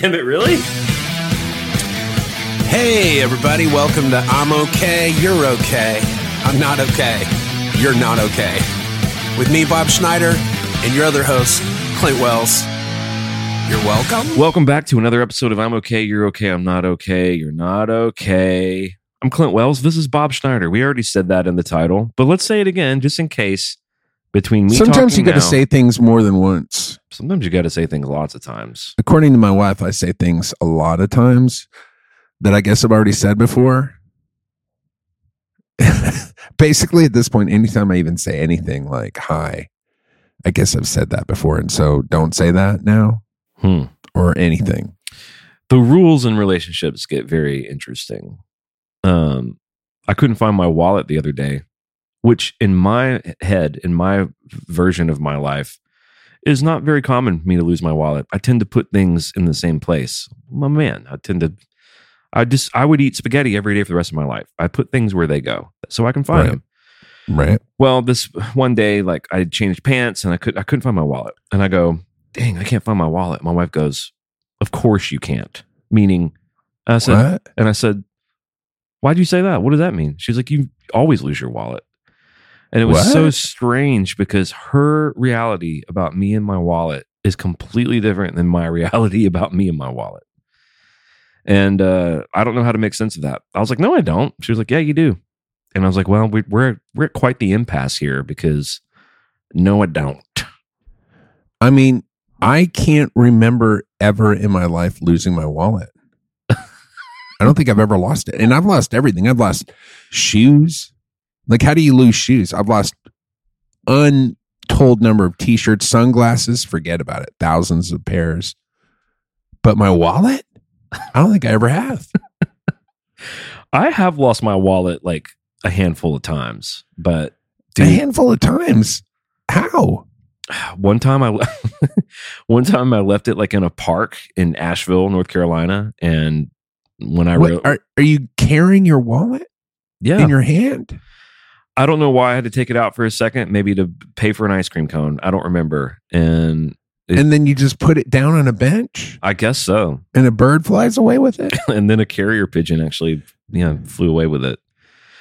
damn it, really? Hey, everybody, welcome to I'm Okay, You're Okay. I'm not okay. You're not okay. With me, Bob Schneider, and your other host, Clint Wells. You're welcome. Welcome back to another episode of I'm Okay, You're Okay, I'm Not Okay, You're Not Okay. I'm Clint Wells. This is Bob Schneider. We already said that in the title, but let's say it again just in case between me Sometimes you got to say things more than once. Sometimes you got to say things lots of times. According to my wife, I say things a lot of times that I guess I've already said before. Basically, at this point, anytime I even say anything like hi, I guess I've said that before. And so don't say that now Hmm. or anything. The rules in relationships get very interesting. Um, I couldn't find my wallet the other day, which in my head, in my version of my life, is not very common for me to lose my wallet. I tend to put things in the same place. I'm man. I tend to I just I would eat spaghetti every day for the rest of my life. I put things where they go so I can find Right. them. Right. Well, this one day, like I changed pants and I could I couldn't find my wallet, and I go, "Dang, I can't find my wallet." My wife goes, "Of course you can't." Meaning, I said, What? and I said, "Why do you say that? What does that mean?" She's like, "You always lose your wallet," and it was so strange because her reality about me and my wallet is completely different than my reality about me and my wallet. And uh, I don't know how to make sense of that. I was like, "No, I don't." She was like, "Yeah, you do." And I was like, well, we, we're we're at quite the impasse here because no, I don't. I mean, I can't remember ever in my life losing my wallet. I don't think I've ever lost it. And I've lost everything. I've lost shoes. Like, how do you lose shoes? I've lost untold number of t shirts, sunglasses, forget about it, thousands of pairs. But my wallet, I don't think I ever have. I have lost my wallet like a handful of times, but A handful of times. How? one time I one time I left it like in a park in Asheville, North Carolina, and when I What, wrote, are, are you carrying your wallet yeah, in your hand? I don't know why I had to take it out for a second, maybe to pay for an ice cream cone. I don't remember, and It- and then you just put it down on a bench I guess so. and a bird flies away with it? and then a carrier pigeon actually yeah flew away with it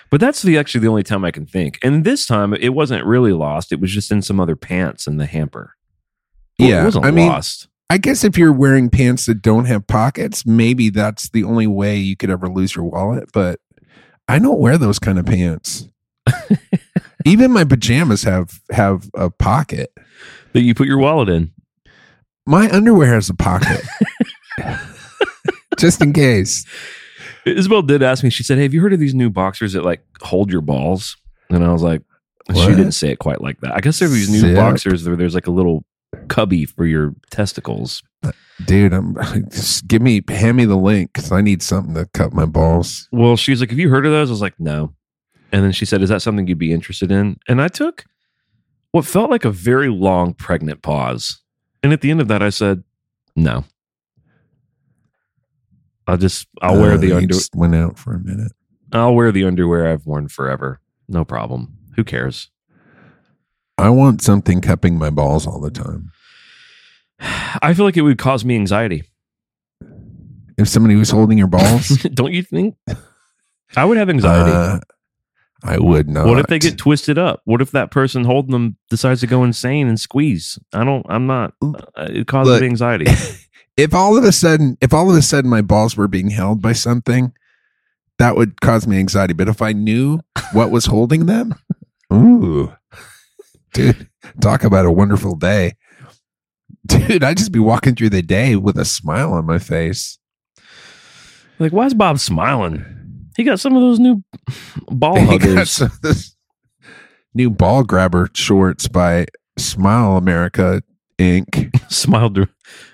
but that's the actually the only time i can think and this time it wasn't really lost it was just in some other pants in the hamper Well, Yeah, it wasn't I mean- lost I guess if you're wearing pants that don't have pockets, maybe that's the only way you could ever lose your wallet. But I don't wear those kind of pants. Even my pajamas have have a pocket. that you put your wallet in My underwear has a pocket, just in case. isabel did ask me she said hey have you heard of these new boxers that like hold your balls and i was like she didn't say it quite like that i guess there are these new Sick. boxers where there's like a little cubby for your testicles uh, Dude, I'm just give me hand me the link because I need something to cut my balls. well she's like have you heard of those i was like no and then she said is that something you'd be interested in? And i took what felt like a very long pregnant pause. And at the end of that i said no. I'll just i'll wear Uh, the underwear. went out for a minute. i'll wear the underwear i've worn forever. No problem. Who cares? I want something cupping my balls all the time. i feel like it would cause me anxiety. If somebody was holding your balls, don't you think? I would have anxiety. Uh, I would not. what if they get twisted up what if that person holding them decides to go insane and squeeze i don't i'm not uh, it causes Look. anxiety if all of a sudden if all of a sudden my balls were being held by something, that would cause me anxiety. But if I knew what was holding them, ooh, dude, talk about a wonderful day. Dude, I'd just be walking through the day with a smile on my face. like why is bob smiling he got some of those new ball He huggers some of this new ball grabber shorts by Smile America Inc. smile di-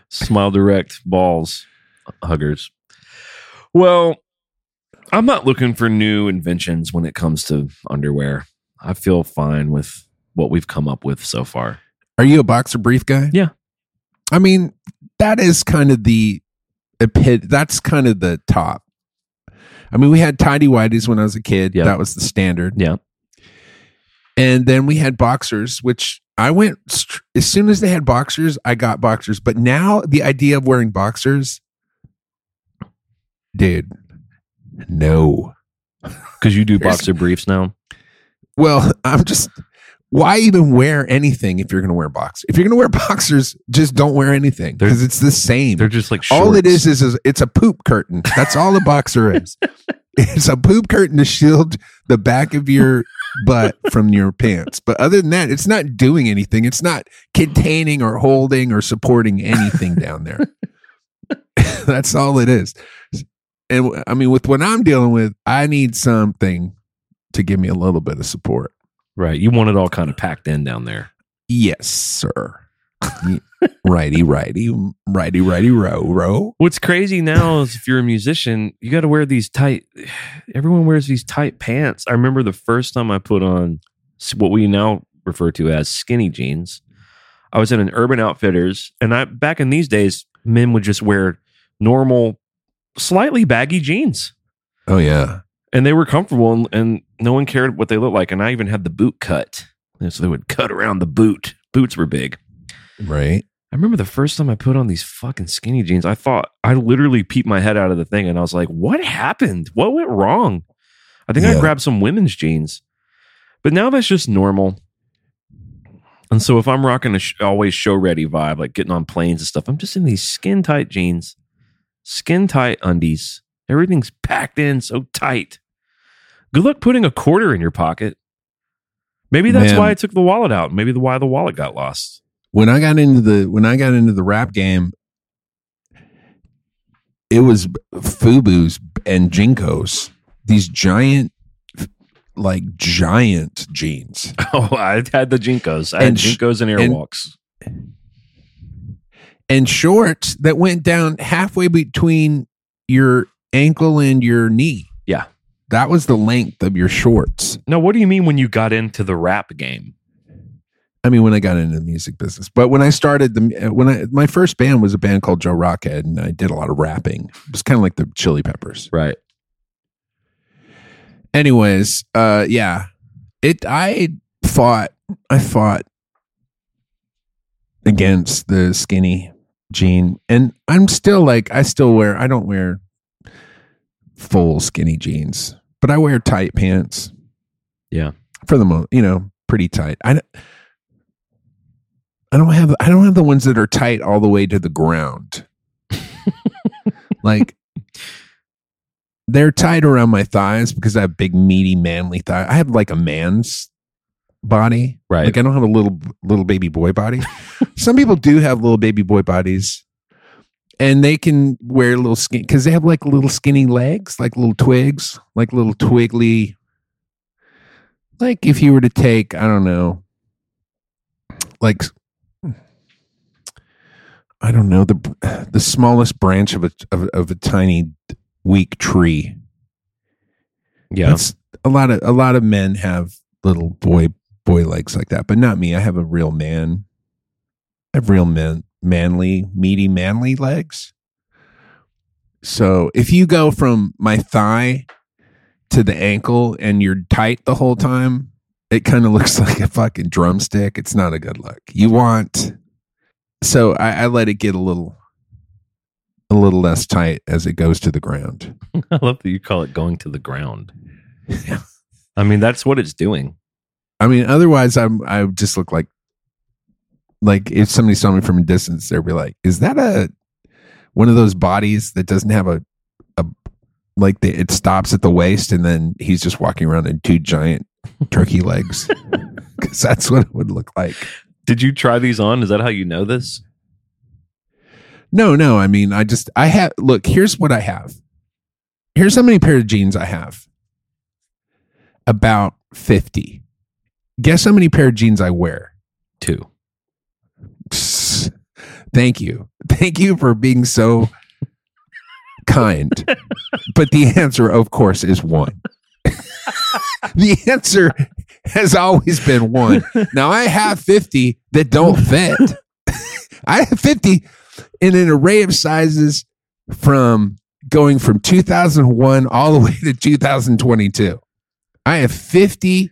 smile direct balls huggers well i'm not looking for new inventions when it comes to underwear i feel fine with what we've come up with so far Are you a boxer brief guy? Yeah. I mean, that is kind of the epit that's kind of the top. I mean, we had tidy whities when I was a kid. Yeah. That was the standard. yeah And then we had boxers, which I went as soon as they had boxers, I got boxers. But now the idea of wearing boxers dude. No. Because you do boxer briefs now. Well, I'm just. Why even wear anything if you're going to wear boxers? If you're going to wear boxers, just don't wear anything because it's the same. They're just like shorts. All it is, is is it's a poop curtain. That's all a boxer is. It's a poop curtain to shield the back of your butt from your pants. But other than that, it's not doing anything. It's not containing or holding or supporting anything down there. That's all it is. And I mean, with what I'm dealing with, I need something to give me a little bit of support. Right. You want it all kind of packed in down there. Yes, sir. righty, righty, righty, righty, row, row. What's crazy now is if you're a musician, you got to wear these tight. Everyone wears these tight pants. I remember the first time I put on what we now refer to as skinny jeans. I was in an Urban Outfitters, and I back in these days, men would just wear normal, slightly baggy jeans, Oh yeah. And they were comfortable, and, and no one cared what they looked like. And I even had the boot cut, and so they would cut around the boot. Boots were big. Right. I remember the first time I put on these fucking skinny jeans, I thought I literally peeped my head out of the thing and I was like, what happened? What went wrong? I think I grabbed some women's jeans. But now that's just normal. And so if I'm rocking a sh- always show ready vibe, like getting on planes and stuff, I'm just in these skin tight jeans, skin tight undies. Everything's packed in so tight. Good luck putting a quarter in your pocket. Maybe that's Man. why I took the wallet out. Maybe the why the wallet got lost. when I got into the when I got into the rap game, it was Fubu's and JNCOs, these giant, like giant jeans, Oh, I had the JNCOs. I had And sh- JNCOs and and- Airwalks. and shorts that went down halfway between your ankle and your knee. Yeah. That was the length of your shorts. Now, what do you mean when you got into the rap game? I mean, when I got into the music business, but when I started the when I my first band was a band called Joe Rockhead, and I did a lot of rapping. It was kind of like the Chili Peppers. Right. anyways uh yeah it i fought i fought against the skinny jean and i'm still like i still wear i don't wear full skinny jeans but i wear tight pants Yeah. for the most you know pretty tight i don't- i don't have i don't have the ones that are tight all the way to the ground like they're tight around my thighs because I have big, meaty, manly thigh. I have like a man's body. Right. Like I don't have a little little baby boy body. Some people do have little baby boy bodies, and they can wear little skin because they have like little skinny legs, like little twigs, like little twiggly. Like if you were to take, I don't know, like I don't know the the smallest branch of a of, of a tiny weak tree. Yeah. That's a lot of a lot of men have little boy boy legs like that, but not me. I have a real man. I have real man manly, meaty, manly legs. So if you go from my thigh to the ankle and you're tight the whole time, it kind of looks like a fucking drumstick. It's not a good look. You want so I, I let it get a little a little less tight as it goes to the ground. I love that you call it going to the ground. I mean, that's what it's doing. I mean, otherwise, I'm I just look like like if somebody saw me from a distance, they'd be like, "Is that a one of those bodies that doesn't have a a like the, it stops at the waist and then he's just walking around in two giant turkey legs?" Because that's what it would look like. Did you try these on? Is that how you know this? No, no. I mean, I just I have look. Here's what I have. Here's how many pair of jeans I have. About fifty. Guess how many pair of jeans I wear. Two. Thank you. Thank you for being so kind. But the answer, of course, is one. the answer has always been one. Now I have 50 that don't fit. I have 50 in an array of sizes from going from 2001 all the way to 2022. I have 50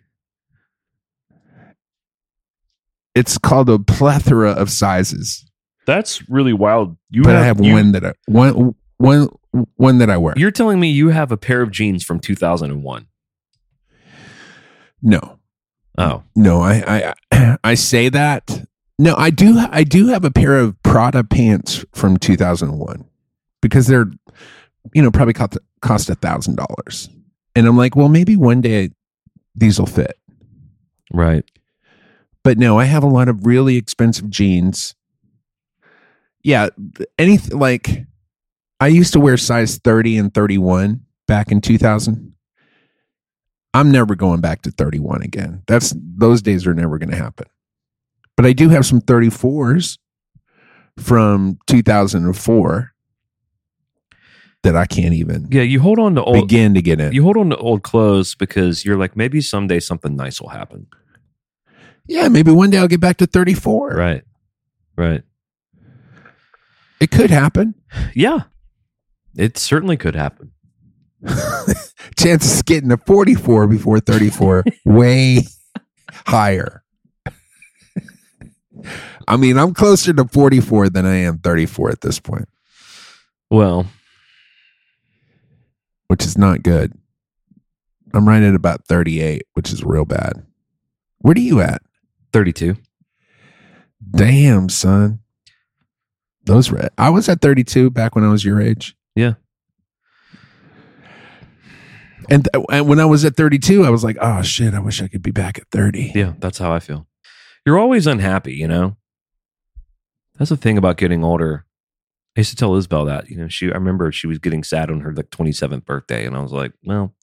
it's called a plethora of sizes That's really wild. You but I have you- one that I, one one one that I wear. You're telling me you have a pair of jeans from 2001. No, Oh, no, I, I I say that. No, I do. I do have a pair of Prada pants from 2001 because they're, you know, probably cost cost a thousand dollars, and I'm like, well, maybe one day these will fit. right. But no, I have a lot of really expensive jeans. Yeah, anything like I used to wear size 30 and 31 back in 2000. I'm never going back to 31 again. That's those days are never going to happen. But I do have some 34s from 2004 that I can't even Yeah, you hold on to old begin to get in. you hold on to old clothes because you're like maybe someday something nice will happen. yeah, maybe one day I'll get back to 34. Right. Right. It could happen. Yeah. It certainly could happen. chances of getting to 44 before 34 way higher. I mean, I'm closer to 44 than I am 34 at this point, Well, which is not good. I'm right at about 38, which is real bad. Where are you at? 32. Damn, son. Those were, I was at 32 back when I was your age. Yeah. And, and when I was at 32, I was like, oh shit, I wish I could be back at 30. Yeah, that's how I feel. You're always unhappy, you know? That's the thing about getting older. I used to tell Isabel that, you know, she I remember she was getting sad on her like 27th birthday and I was like, well,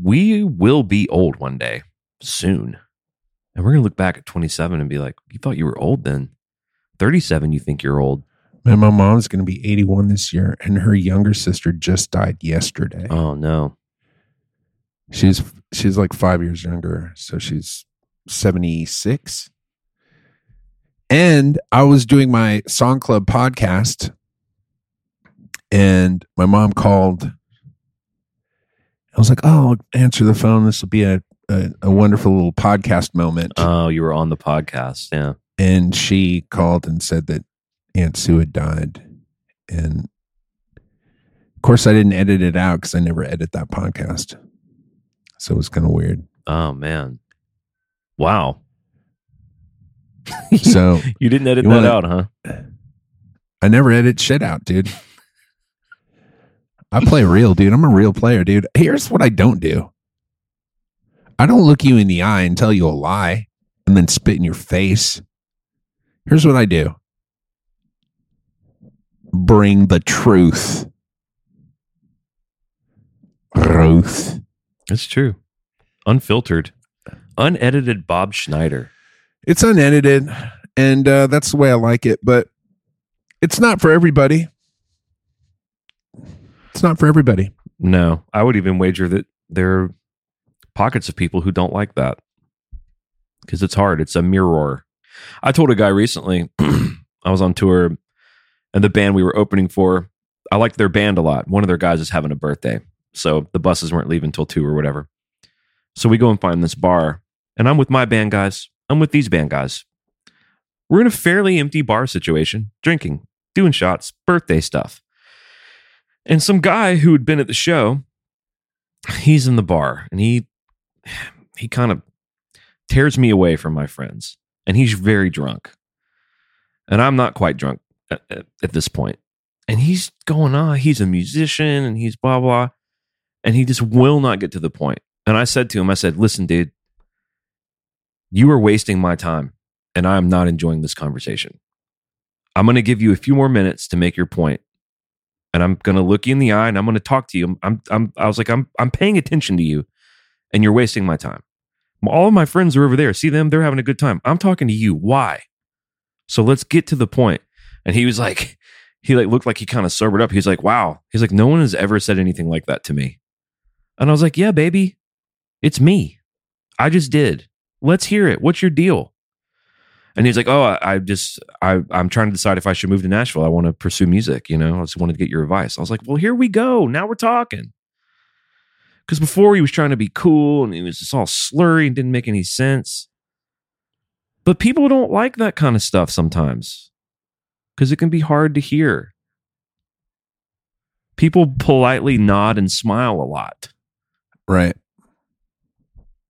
we will be old one day soon. And we're going to look back at 27 and be like, you thought you were old then. 37 you think you're old. Man, my mom's going to be 81 this year, and her younger sister just died yesterday. Oh no. She's she's like five years younger, so she's 76. And I was doing my Song Club podcast, and my mom called. I was like, "Oh, I'll answer the phone. This will be a a, a wonderful little podcast moment." Oh, you were on the podcast. Yeah. And she called and said that Aunt Sue had died. And of course, I didn't edit it out because I never edit that podcast. So it was kind of weird. Oh man. Wow. So you didn't edit You that wanna- out, huh? I never edit shit out, dude. I play real, dude. I'm a real player, dude. Here's what I don't do I don't look you in the eye and tell you a lie and then spit in your face. Here's what I do bring the truth. Ruth. It's true. Unfiltered. Unedited Bob Schneider. It's unedited, and uh, that's the way I like it, but it's not for everybody. It's not for everybody. No, I would even wager that there are pockets of people who don't like that because it's hard. It's a mirror. I told a guy recently, I was on tour and the band we were opening for, I liked their band a lot. One of their guys is having a birthday. So the buses weren't leaving till two or whatever. So we go and find this bar, and I'm with my band guys. I'm with these band guys. We're in a fairly empty bar situation, drinking, doing shots, birthday stuff. And some guy who had been at the show, he's in the bar and he he kind of tears me away from my friends. And he's very drunk. And I'm not quite drunk at, at, at this point. And he's going on, he's a musician and he's blah blah. And he just will not get to the point. And I said to him, I said, listen, dude, you are wasting my time and I am not enjoying this conversation. I'm going to give you a few more minutes to make your point and I'm going to look you in the eye and I'm going to talk to you. I'm, I'm, I was like, I'm, I'm paying attention to you and you're wasting my time. All of my friends are over there. See them? They're having a good time. I'm talking to you. Why? So let's get to the point. And he was like, he like looked like he kind of sobered up. He's like, wow. He's like, no one has ever said anything like that to me. And I was like, yeah, baby, it's me. I just did. Let's hear it. What's your deal? And he's like, "Oh, I, I just, I, I'm trying to decide if I should move to Nashville. I want to pursue music. You know, I just wanted to get your advice." I was like, "Well, here we go. Now we're talking." Because before he was trying to be cool and he was just all slurry and didn't make any sense. But people don't like that kind of stuff sometimes because it can be hard to hear. People politely nod and smile a lot. Right.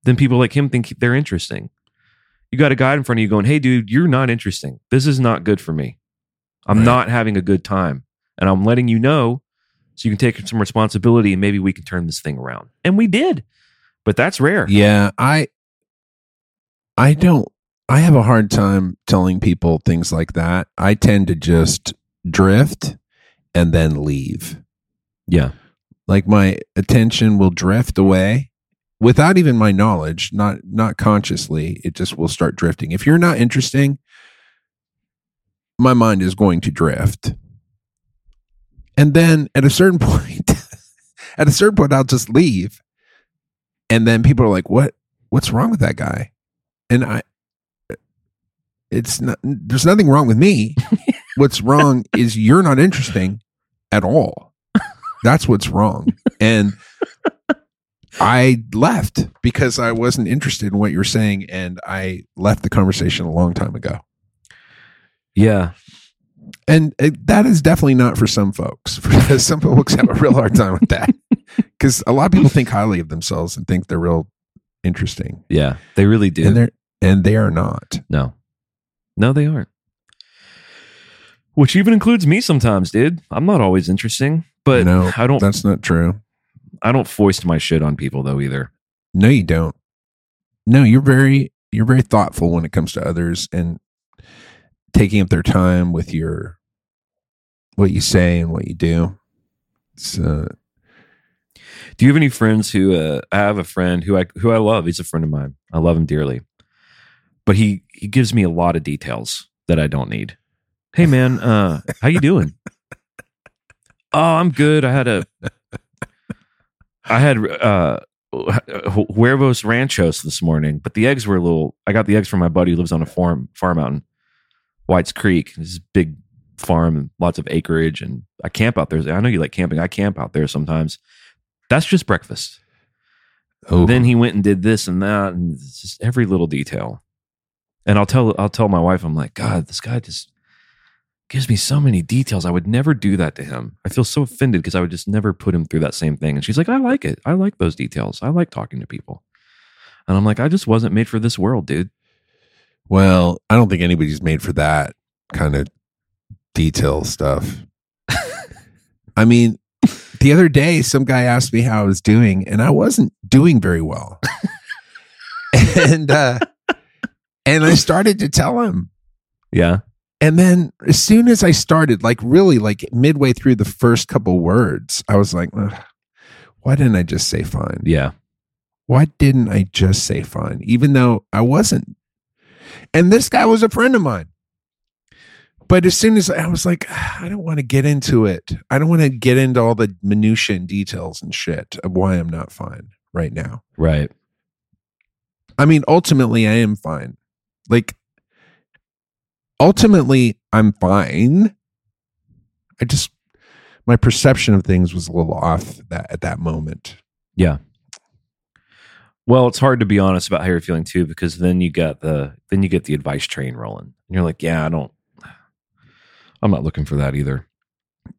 Then people like him think they're interesting. You got a guy in front of you going, "Hey, dude, you're not interesting. This is not good for me. I'm Right. not having a good time, and I'm letting you know, so you can take some responsibility, and maybe we can turn this thing around." And we did, but that's rare. Yeah, I I don't I have a hard time telling people things like that. I tend to just drift and then leave. Yeah, Like my attention will drift away without even my knowledge, not not consciously. It just will start drifting. If you're not interesting, my mind is going to drift. And then at a certain point, at a certain point I'll just leave. And then people are like, "What what's wrong with that guy?" And I it's not there's nothing wrong with me. what's wrong is you're not interesting at all. That's what's wrong. And I left because I wasn't interested in what you were saying and I left the conversation a long time ago. yeah, And uh, that is definitely not for some folks. some folks have a real hard time with that. Cuz a lot of people think highly of themselves and think they're real interesting. yeah. They really do. And they're and they are not. No. No, they aren't. Which even includes me sometimes, dude. I'm not always interesting, but No, I don't That's not true. I don't foist my shit on people though either. No, you don't. No, you're very you're very thoughtful when it comes to others and taking up their time with your what you say and what you do. It's uh, Do you have any friends who uh, I have a friend who I who I love. He's a friend of mine. I love him dearly. But he he gives me a lot of details that I don't need. Hey man, uh how you doing? oh, I'm good. I had a I had uh huevos ranchos this morning, but the eggs were a little I got the eggs from my buddy who lives on a farm farm out in White's Creek. This big farm and lots of acreage and I camp out there. I know you like camping. I camp out there sometimes. That's just breakfast. oh, Then he went and did this and that, and just every little detail. And I'll tell I'll tell my wife, I'm like, God, this guy just gives me so many details. I would never do that to him. I feel so offended because I would just never put him through that same thing. And she's like, I like it. I like those details. I like talking to people. And I'm like, I just wasn't made for this world, dude. Well, I don't think anybody's made for that kind of detail stuff. I mean, the other day some guy asked me how I was doing and I wasn't doing very well. and uh and I started to tell him Yeah. And then as soon as I started, like really like midway through the first couple words, I was like, why didn't I just say fine? Yeah. Why didn't I just say fine? Even though I wasn't. And this guy was a friend of mine. But as soon as I was like, "Ah, I don't want to get into it. I don't want to get into all the minutia and details and shit of why I'm not fine right now. Right. I mean, ultimately, I am fine. Like, ultimately, I'm fine. I just, my perception of things was a little off that at that moment. Yeah. Well, it's hard to be honest about how you're feeling too, because then you got the then you get the advice train rolling. And you're like, yeah, I don't I'm not looking for that either.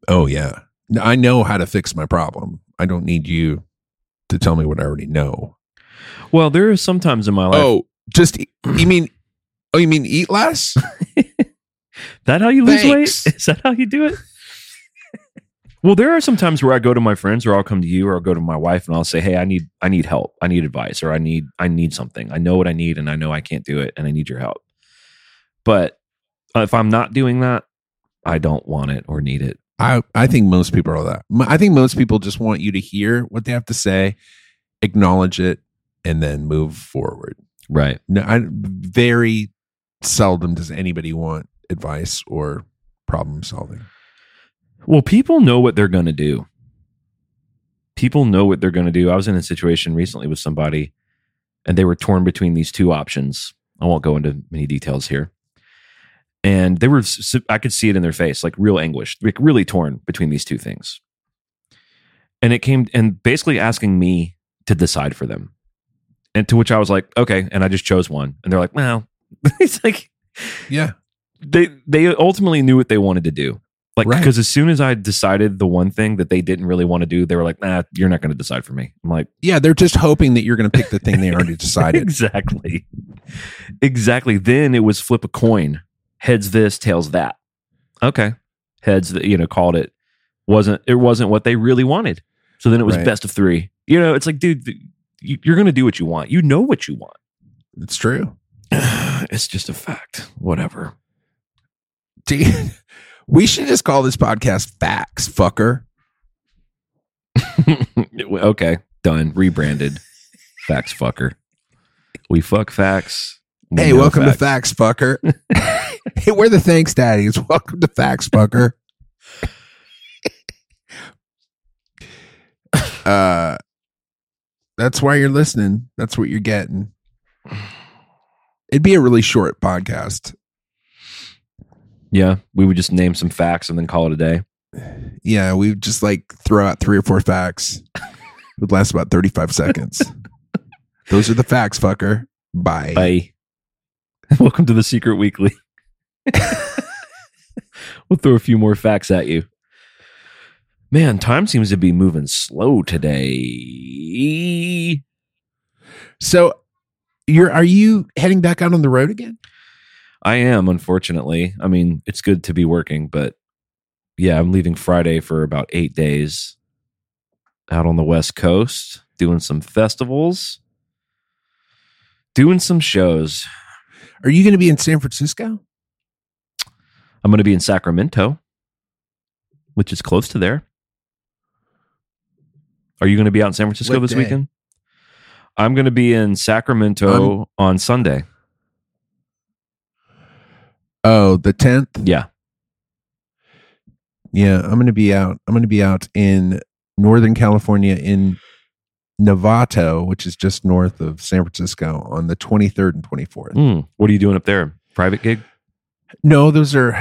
Oh, yeah. I know how to fix my problem. I don't need you to tell me what I already know. Well, there are some times in my life Oh, just, e- you mean, oh, you mean eat less? that how you lose Thanks. weight? Is that how you do it? Well, there are some times where I go to my friends or I'll come to you or I'll go to my wife and I'll say, Hey, I need I need help. I need advice or I need I need something. I know what I need and I know I can't do it and I need your help. But uh, if I'm not doing that, I don't want it or need it. I, I think most people are that. I think most people just want you to hear what they have to say, acknowledge it, and then move forward. Right. No, I very seldom does anybody want advice or problem solving. Well, people know what they're going to do. People know what they're going to do. I was in a situation recently with somebody and they were torn between these two options. I won't go into many details here. And they were, I could see it in their face, like real anguish, like really torn between these two things. And it came and basically asking me to decide for them. And to which I was like, okay. And I just chose one. And they're like, well, it's like, Yeah. they they ultimately knew what they wanted to do Like, Right. because as soon as I decided the one thing that they didn't really want to do, they were like, nah, you're not going to decide for me. I'm like, Yeah, they're just hoping that you're going to pick the thing they already decided. exactly. Exactly. Then it was flip a coin. Heads this, tails that. Okay. Heads that, you know, called it. Wasn't, it wasn't what they really wanted. So then it was Right. best of three. You know, it's like, dude, you- you're going to do what you want. You know what you want. It's true. it's just a fact. Whatever. Dude, we should just call this podcast Facts, fucker. okay. Done. Rebranded. Facts fucker. We fuck facts. We Hey, welcome to Facts, fucker. hey, we're the thanks daddies. Welcome to Facts, fucker. uh, that's why you're listening. That's what you're getting. It'd be a really short podcast. Yeah. We would just name some facts and then call it a day. Yeah, we would just like throw out three or four facts. It would last about 35 seconds. Those are the facts, fucker. Bye. Bye. Welcome to the Secret Weekly. we'll throw a few more facts at you. Man, time seems to be moving slow today. So, you're are you heading back out on the road again? I am, unfortunately. I mean, it's good to be working, but yeah, I'm leaving Friday for about eight days out on the West Coast, doing some festivals, doing some shows. Are you going to be in San Francisco? I'm going to be in Sacramento, which is close to there. Are you going to be out in San Francisco What this day? weekend? I'm going to be in Sacramento on Sunday. Oh, the 10th? Yeah. Yeah, I'm going to be out. I'm to be out in Northern California in Novato, which is just north of San Francisco on the 23rd and 24th. Hmm. What are you doing up there? Private gig? No, those are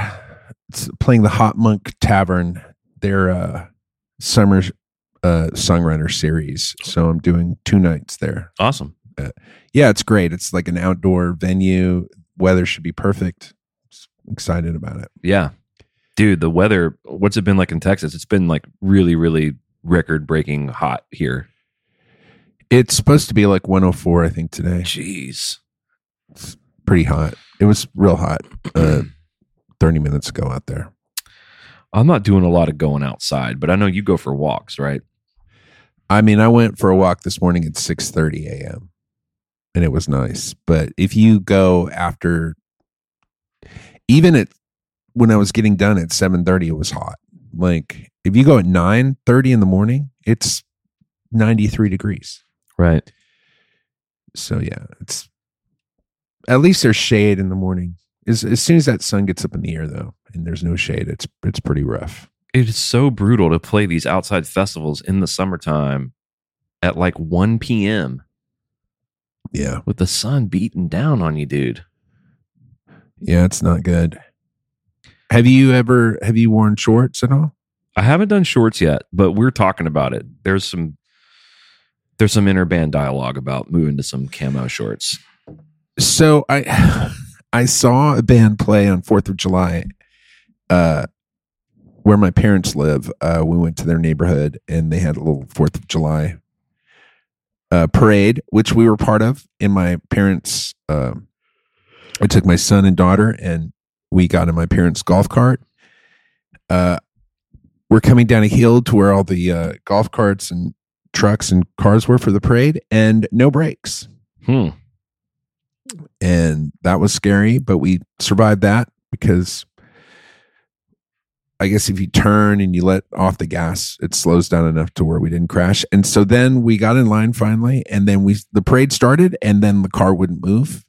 it's playing the HopMonk Tavern. Their uh, summer uh, songwriter series. So I'm doing two nights there. Awesome. Yeah, it's great. It's like an outdoor venue. Weather should be perfect. Excited about it. Yeah. Dude, the weather, what's it been like in Texas? It's been like really, really record breaking hot here. It's supposed to be like 104, I think, today. Jeez. It's pretty hot. It was real hot uh, 30 minutes ago out there. I'm not doing a lot of going outside, but I know you go for walks, right? I mean, I went for a walk this morning at 6:30 a.m. and it was nice. But if you go after even at when I was getting done at 7:30 it was hot. Like if you go at 9:30 in the morning, it's 93 degrees. Right. So yeah, it's at least there's shade in the morning. As as soon as that sun gets up in the air though, and there's no shade, it's it's pretty rough. It is so brutal to play these outside festivals in the summertime at like 1 p.m. Yeah. with the sun beating down on you, dude. Yeah, it's not good. Have you ever have you worn shorts at all? I haven't done shorts yet, but we're talking about it. There's some there's some inner band dialogue about moving to some camo shorts. So I I saw a band play on Fourth of July, uh, where my parents live. Uh, we went to their neighborhood and they had a little Fourth of July uh, parade, which we were part of. In my parents, um, I took my son and daughter, and we got in my parents' golf cart. Uh, we're coming down a hill to where all the uh, golf carts and trucks and cars were for the parade, and no brakes Hmm. and that was scary but we survived that because i guess if you turn and you let off the gas it slows down enough to where we didn't crash and so then we got in line finally and then we the parade started and then the car wouldn't move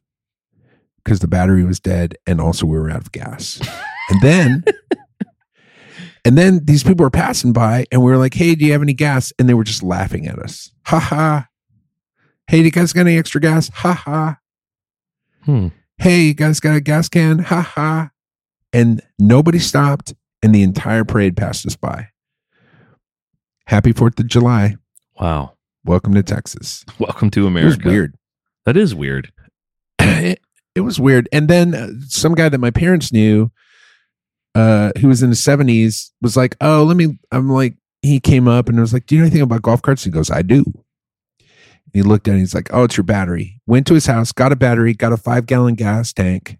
because the battery was dead and also we were out of gas and then and then these people were passing by and we were like hey do you have any gas and they were just laughing at us ha ha hey do you guys got any extra gas ha ha Hmm. hey, you guys got a gas can? Ha ha. And nobody stopped, and the entire parade passed us by. Happy 4th of July. Wow. Welcome to Texas. Welcome to America. weird. That is weird. it, was weird. And then uh, some guy that my parents knew uh, who was in the seventies, was like, "Oh, let me." I'm like, he came up and was like, "Do you know anything about golf carts?" He goes, "I do." And he looked at it. He's like, "Oh, it's your battery." Went to his house, got a battery, got a five gallon gas tank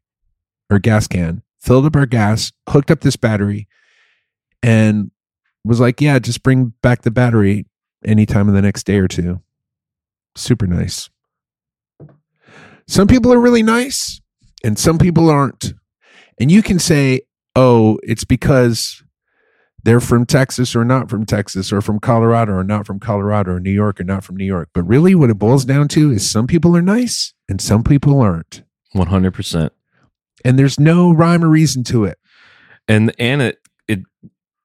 or gas can, filled up our gas, hooked up this battery, and was like, "Yeah, just bring back the battery anytime in the next day or two. Super nice. Some people are really nice, and some people aren't. And you can say, "Oh, it's because." They're from Texas or not from Texas or from Colorado or not from Colorado or New York or not from New York. But really, what it boils down to is some people are nice and some people aren't. One hundred percent. And there's no rhyme or reason to it. And and it it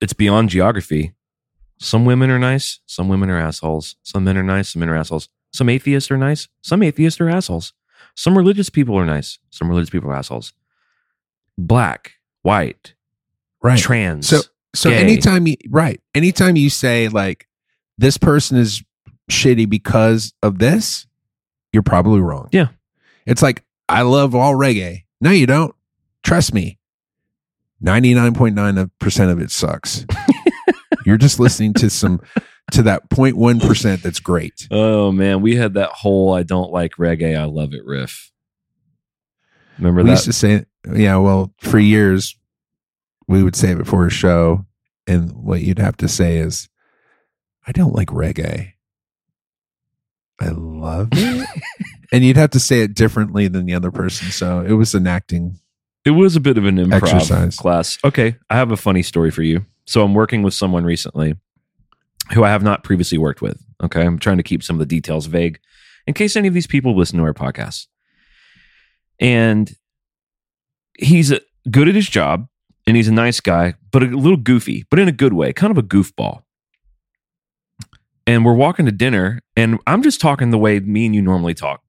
it's beyond geography. Some women are nice. Some women are assholes. Some men are nice. Some men are assholes. Some atheists are nice. Some atheists are assholes. Some religious people are nice. Some religious people are assholes. Black, white, Right. trans. So so gay. anytime you right, anytime you say like this person is shitty because of this, you're probably wrong. Yeah. It's like I love all reggae. No, you don't. Trust me. 99.9% of it sucks. you're just listening to some to that 0.1% that's great. oh man, we had that whole "I don't like reggae, I love it" riff. Remember We that? used to say yeah, well, for years we would say it before a show and what you'd have to say is I don't like reggae. I love it. and you'd have to say it differently than the other person. So it was an acting. It was a bit of an improv Exercise. class. Okay, I have a funny story for you. So I'm working with someone recently who I have not previously worked with. Okay, I'm trying to keep some of the details vague in case any of these people listen to our podcast. And he's good at his job and he's a nice guy, but a little goofy, but in a good way, kind of a goofball. And we're walking to dinner, and I'm just talking the way me and you normally talk.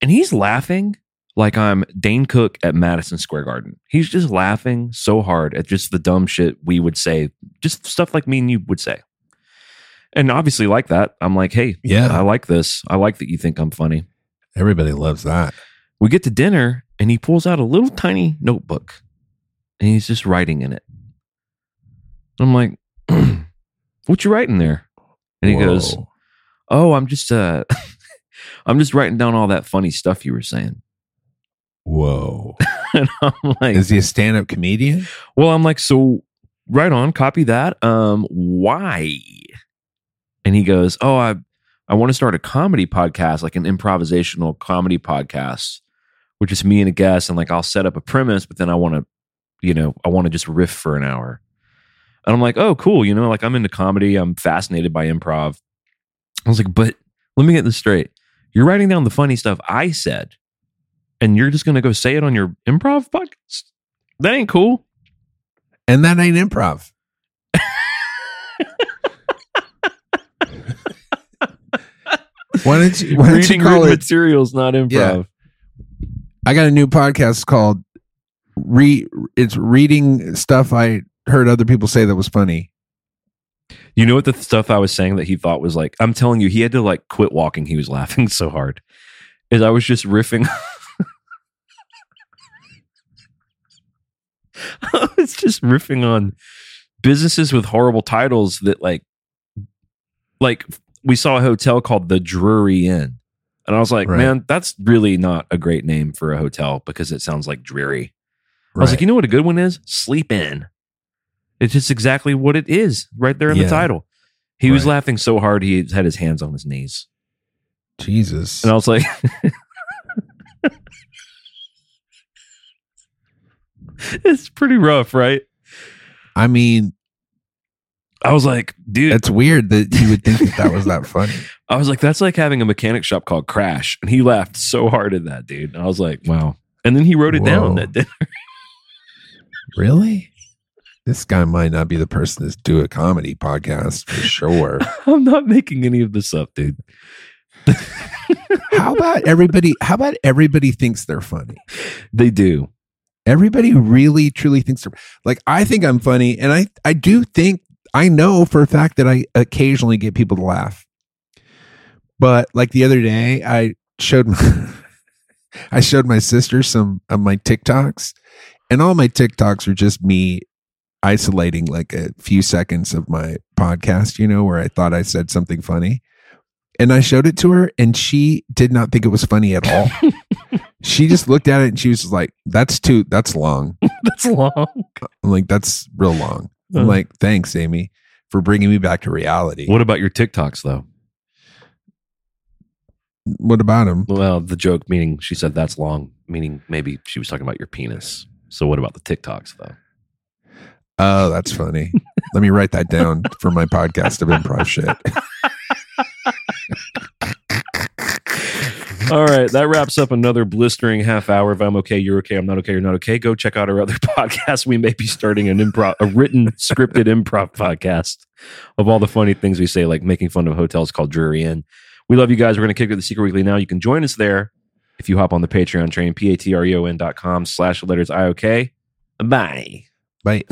And he's laughing like I'm Dane Cook at Madison Square Garden. He's just laughing so hard at just the dumb shit we would say, just stuff like me and you would say. And obviously, like that, I'm like, hey, Yeah. I like this. I like that you think I'm funny. Everybody loves that. We get to dinner, and he pulls out a little tiny notebook, and he's just writing in it. I'm like, what you writing there? And he goes, oh, I'm just, uh, I'm just writing down all that funny stuff you were saying. Whoa. And I'm like, Is he a stand up comedian? Well, I'm like, so right on, copy that. Um, why? And he goes, Oh, I I want to start a comedy podcast, like an improvisational comedy podcast, which is me and a guest, and like I'll set up a premise, but then I want to, you know, I want to just riff for an hour. And I'm like, oh, cool, you know, like I'm into comedy, I'm fascinated by improv. I was like, but let me get this straight. You're writing down the funny stuff I said, and you're just gonna go say it on your improv podcast? That ain't cool. And that ain't improv. why don't you, why don't you reading call written it? materials, not improv. I got a new podcast called "Re." It's reading stuff I heard other people say that was funny. You know what the stuff I was saying that he thought was like? I'm telling you, he had to like quit walking. He was laughing so hard. Is I was just riffing. I was just riffing on businesses with horrible titles that like, like we saw a hotel called the Drury Inn, and I was like, Right. man, that's really not a great name for a hotel because it sounds like dreary. I was like, you know what a good one is? Sleep in. It's just exactly what it is right there in Yeah. the title. He was laughing so hard he had his hands on his knees. Jesus. And I was like, it's pretty rough, right? I mean, I was like, dude, it's weird that you would think that that was that funny. I was like, that's like having a mechanic shop called Crash. And he laughed so hard at that, dude. And I was like, wow. And then he wrote it down that dinner. Really? This guy might not be the person to do a comedy podcast for sure. I'm not making any of this up, dude. how about everybody? How about everybody thinks they're funny? They do. Everybody really truly thinks they're like I think I'm funny, and I I do think I know for a fact that I occasionally get people to laugh. But like the other day, I showed my I showed my sister some of my TikToks, And all my TikToks are just me isolating like a few seconds of my podcast, you know, where I thought I said something funny. And I showed it to her and she did not think it was funny at all. she just looked at it and she was like, that's too, that's long. That's long. I'm like, that's real long. I'm like, thanks, Amy, for bringing me back to reality. What about your TikToks though? What about him? Well, the joke meaning she said that's long, meaning maybe she was talking about your penis. So what about the TikToks though? Oh, that's funny. Let me write that down for my podcast of improv shit. All right, that wraps up another blistering half hour. If I'm okay, you're okay. I'm not okay, you're not okay. Go check out our other podcast. We may be starting an improv, a written, scripted improv podcast of all the funny things we say, like making fun of hotels called Drury Inn. We love you guys. We're going to kick it to the Secret Weekly now. You can join us there if you hop on the Patreon train, p-a-t-r-e-o-n dot com slash letters I-O-K. Bye. Bye.